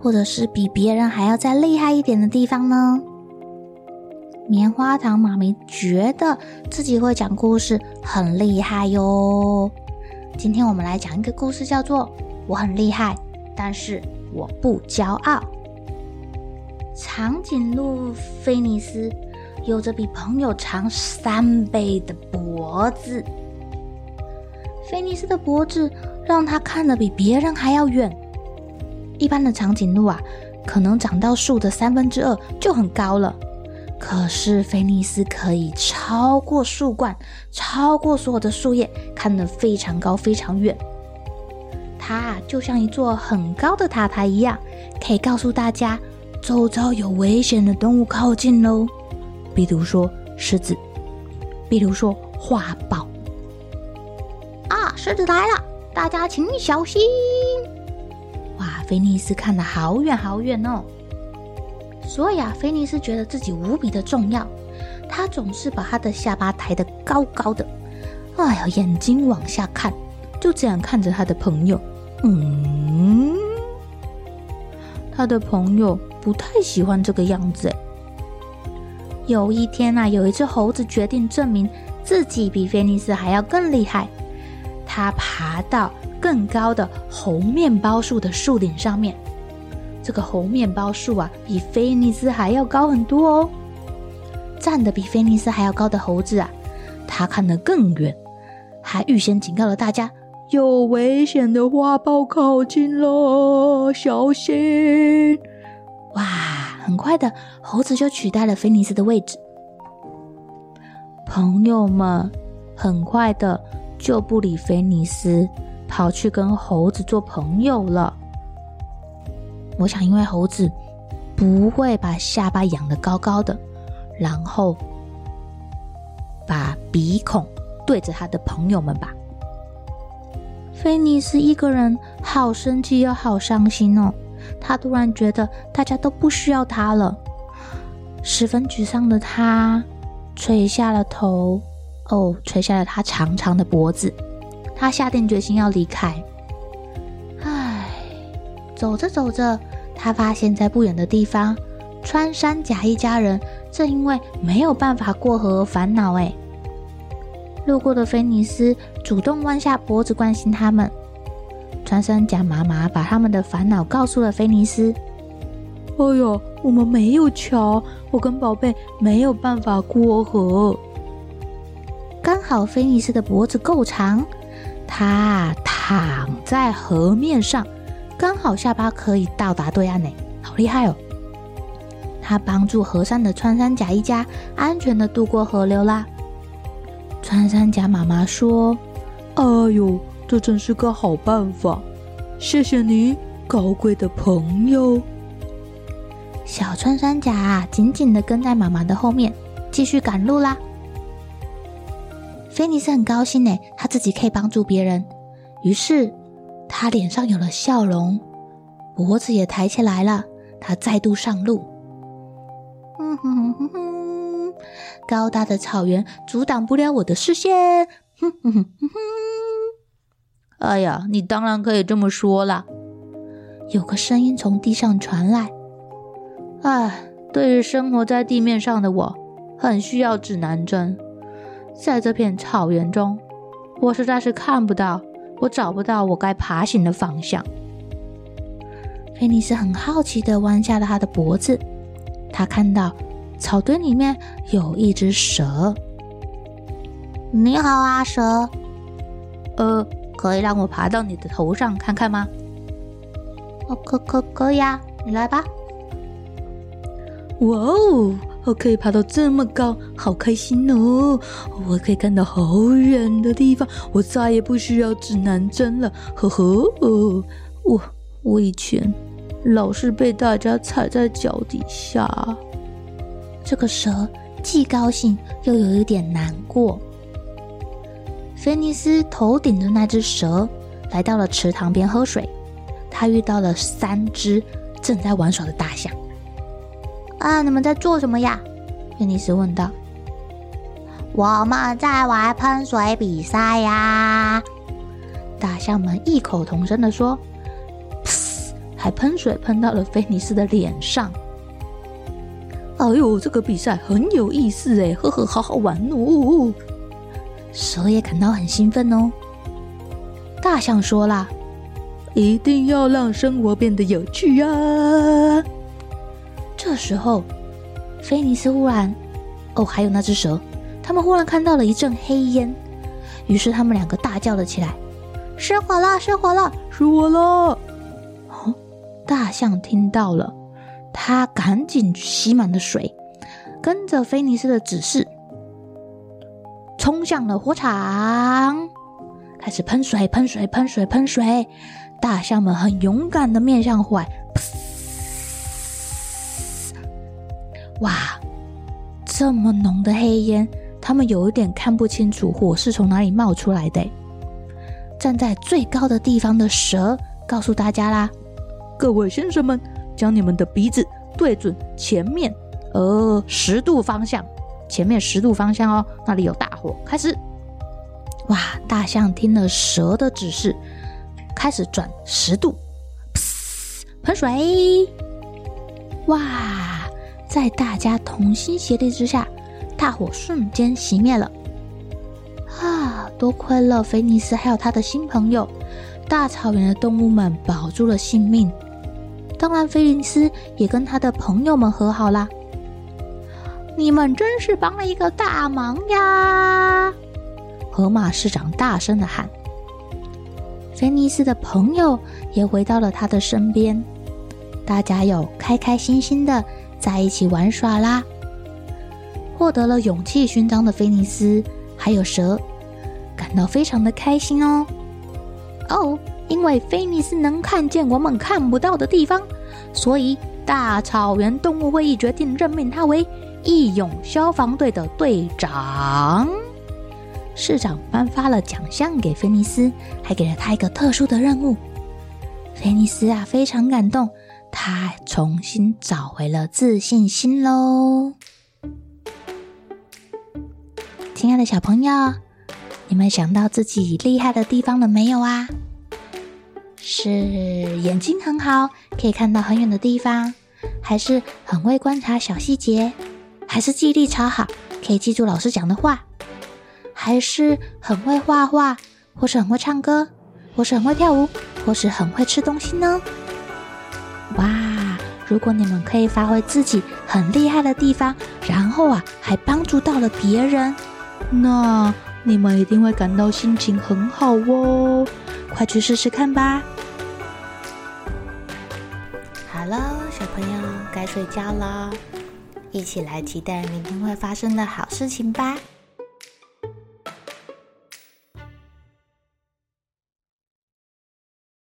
或者是比别人还要再厉害一点的地方呢？棉花糖妈咪觉得自己会讲故事很厉害哟。今天我们来讲一个故事，叫做《我很厉害，但是我不骄傲》。长颈鹿菲尼斯有着比朋友长三倍的脖子。菲尼斯的脖子让他看得比别人还要远。一般的长颈鹿啊，可能长到树的三分之二就很高了。可是菲尼斯可以超过树冠，超过所有的树叶，看得非常高，非常远。它就像一座很高的塔台一样，可以告诉大家周遭有危险的动物靠近喽。比如说狮子，比如说花豹。啊，狮子来了，大家请小心。菲尼斯看得好远好远哦！所以啊，菲尼斯觉得自己无比的重要。他总是把他的下巴抬得高高的，哎呀，眼睛往下看，就这样看着他的朋友。嗯，他的朋友不太喜欢这个样子。有一天啊，有一只猴子决定证明自己比菲尼斯还要更厉害。他爬到更高的猴面包树的树顶上面，这个猴面包树啊，比菲尼斯还要高很多哦。站得比菲尼斯还要高的猴子啊，他看得更远，还预先警告了大家：有危险的花豹靠近了，小心！哇，很快的，猴子就取代了菲尼斯的位置。朋友们，很快的就不理菲尼斯。跑去跟猴子做朋友了。我想，因为猴子不会把下巴仰得高高的，然后把鼻孔对着他的朋友们吧。菲尼斯一个人好生气又好伤心哦，他突然觉得大家都不需要他了，十分沮丧的他垂下了头，哦，垂下了他长长的脖子。他下定决心要离开。唉，走着走着，他发现，在不远的地方，穿山甲一家人正因为没有办法过河而烦恼。哎，路过的菲尼斯主动弯下脖子关心他们。穿山甲妈妈把他们的烦恼告诉了菲尼斯。哎呀，我们没有桥，我跟宝贝没有办法过河。刚好菲尼斯的脖子够长。他躺在河面上，刚好下巴可以到达对岸呢，好厉害哦！他帮助河上的穿山甲一家安全的渡过河流啦。穿山甲妈妈说：“哎呦，这真是个好办法，谢谢你，高贵的朋友。”小穿山甲紧紧的跟在妈妈的后面，继续赶路啦。菲尼斯很高兴呢，他自己可以帮助别人，于是他脸上有了笑容，脖子也抬起来了。他再度上路。高大的草原阻挡不了我的视线。哎呀，你当然可以这么说啦。有个声音从地上传来。哎，对于生活在地面上的我，很需要指南针。在这片草原中，我实在是看不到，我找不到我该爬行的方向。菲尼斯很好奇地弯下了他的脖子，他看到草堆里面有一只蛇。你好啊，蛇。呃，可以让我爬到你的头上看看吗？哦，可可可以啊，你来吧。哇哦，我可以爬到这么高，好开心哦！我可以看到好远的地方，我再也不需要指南针了。呵呵，哦，我我以前老是被大家踩在脚底下。这个蛇既高兴又有一点难过。菲尼斯头顶的那只蛇来到了池塘边喝水，他遇到了三只正在玩耍的大象。啊，你们在做什么呀？菲尼斯问道。我们在玩喷水比赛呀！大象们异口同声的说，噗，还喷水喷到了菲尼斯的脸上。哎呦，这个比赛很有意思哎，呵呵，好好玩哦。蛇也感到很兴奋哦。大象说啦：“一定要让生活变得有趣啊！”这时候，菲尼斯忽然，哦，还有那只蛇，他们忽然看到了一阵黑烟，于是他们两个大叫了起来：“失火了！失火了！失火了！”哦，大象听到了，他赶紧吸满了水，跟着菲尼斯的指示。冲向了火场，开始喷水，喷水，喷水，喷水。大象们很勇敢的面向户外。哇，这么浓的黑烟，他们有一点看不清楚火是从哪里冒出来的。站在最高的地方的蛇告诉大家啦：“各位先生们，将你们的鼻子对准前面，呃，十度方向。”前面十度方向哦，那里有大火。开始，哇！大象听了蛇的指示，开始转十度，喷水。哇！在大家同心协力之下，大火瞬间熄灭了。啊！多亏了菲尼斯还有他的新朋友，大草原的动物们保住了性命。当然，菲尼斯也跟他的朋友们和好啦。你们真是帮了一个大忙呀！河马市长大声的喊。菲尼斯的朋友也回到了他的身边，大家又开开心心的在一起玩耍啦。获得了勇气勋章的菲尼斯还有蛇感到非常的开心哦。哦，因为菲尼斯能看见我们看不到的地方，所以大草原动物会议决定任命他为。义勇消防队的队长，市长颁发了奖项给菲尼斯，还给了他一个特殊的任务。菲尼斯啊，非常感动，他重新找回了自信心喽。亲爱的小朋友，你们想到自己厉害的地方了没有啊？是眼睛很好，可以看到很远的地方，还是很会观察小细节？还是记忆力超好，可以记住老师讲的话，还是很会画画，或是很会唱歌，或是很会跳舞，或是很会吃东西呢？哇！如果你们可以发挥自己很厉害的地方，然后啊，还帮助到了别人，那你们一定会感到心情很好哦。快去试试看吧。好了，小朋友该睡觉了。一起来期待明天会发生的好事情吧！